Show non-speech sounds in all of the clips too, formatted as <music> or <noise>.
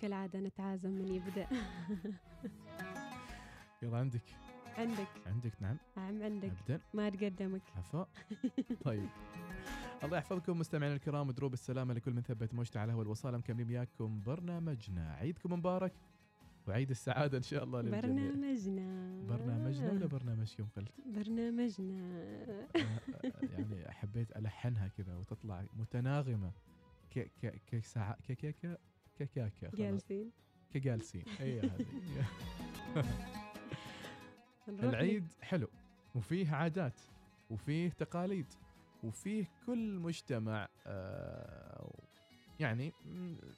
كالعادة نتعازم من يبدأ. <laughs> يلا عندك. عندك. عندك نعم. نعم عندك. ابدا ما تقدمك. عفوا <laughs> طيب. الله يحفظكم مستمعينا الكرام ودروب السلامة لكل من ثبت موجته على هو الوصال مكملين وياكم برنامجنا. عيدكم مبارك. وعيد السعادة إن شاء الله للجميع. برنامجنا. برنامجنا ولا برنامجكم قلت برنامجنا. <laughs> يعني حبيت ألحنها كذا وتطلع متناغمة. ك ك ك ك ك ك ك ك ك خلاص. جالسين كجالسين. هي هذه. <laughs> العيد حلو وفيه عادات وفيه تقاليد وفيه كل مجتمع آه، يعني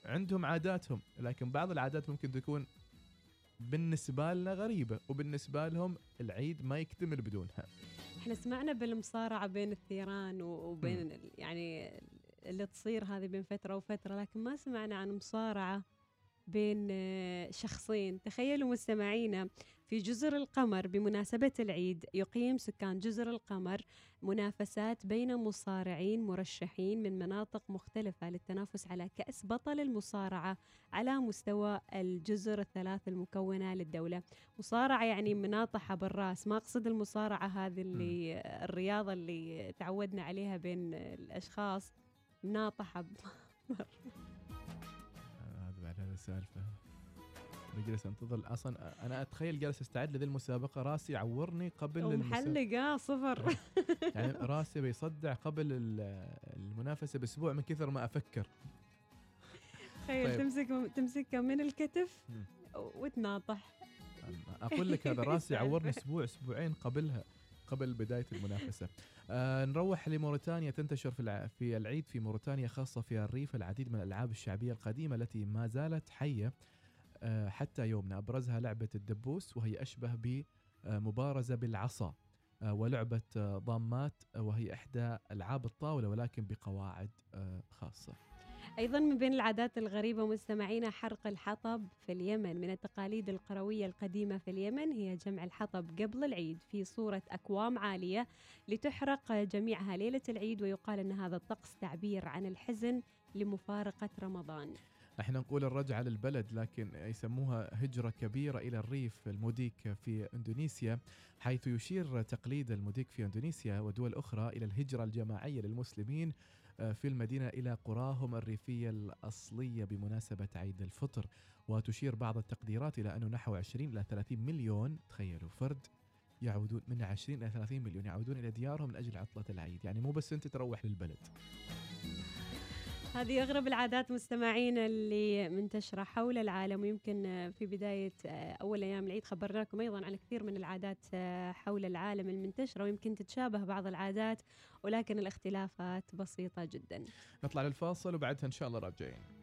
عندهم عاداتهم لكن بعض العادات ممكن تكون بالنسبة لنا غريبة وبالنسبة لهم العيد ما يكتمل بدونها. إحنا سمعنا بالمصارعة بين الثيران وبين يعني اللي تصير هذه بين فترة وفترة لكن ما سمعنا عن مصارعة بين آه، شخصين. تخيلوا مستمعينا في جزر القمر بمناسبة العيد يقيم سكان جزر القمر منافسات بين مصارعين مرشحين من مناطق مختلفة للتنافس على كأس بطل المصارعة على مستوى الجزر الثلاث المكونة للدولة. مصارعة يعني مناطحة بالراس ما أقصد المصارعة هذه اللي الرياضة اللي تعودنا عليها بين الأشخاص. مناطحة ب- آه، هذا بعد هذا السالفة بجلس انتظر أصلا أنا أتخيل جالس أستعد لذي المسابقة. راسي عورني قبل المسابقة. ومحلق آه صفر. يعني راسي بيصدع قبل ال- المنافسة بأسبوع من كثر ما أفكر. تخيل طيب. تمسك تمسكها من الكتف. وتناطح. أقول لك هذا راسي عورني <laughs> أسبوع أسبوعين قبلها. قبل بداية المنافسة. آه نروح لموريتانيا تنتشر في. في العيد في موريتانيا خاصة في الريف العديد من الألعاب الشعبية القديمة التي ما زالت حية آه حتى يومنا أبرزها لعبة الدبوس وهي أشبه بمبارزة بالعصا آه ولعبة آه، وهي إحدى ألعاب الطاولة ولكن بقواعد آه خاصة. أيضا من بين العادات الغريبة مستمعينا حرق الحطب في اليمن. من التقاليد القروية القديمة في اليمن هي جمع الحطب قبل العيد في صورة أكوام عالية لتحرق جميعها ليلة العيد ويقال أن هذا الطقس تعبير عن الحزن لمفارقة رمضان. إحنا نقول الرجعة للبلد لكن يسموها هجرة كبيرة إلى الريف الموديك في إندونيسيا حيث يشير تقليد الموديك في إندونيسيا ودول أخرى إلى الهجرة الجماعية للمسلمين في المدينة إلى قراهم الريفية الأصلية بمناسبة عيد الفطر. وتشير بعض التقديرات إلى أنه نحو 20 إلى 30 مليون تخيلوا فرد يعودون من 20 إلى 30 مليون يعودون إلى ديارهم من أجل عطلة العيد. يعني مو بس أنت تروح للبلد. هذه أغرب العادات مستمعينا اللي منتشرة حول العالم ويمكن في بداية أول أيام العيد خبرناكم أيضا عن كثير من العادات حول العالم المنتشرة ويمكن تتشابه بعض العادات ولكن الاختلافات بسيطة جدا. نطلع للفاصل وبعدها إن شاء الله راجعين.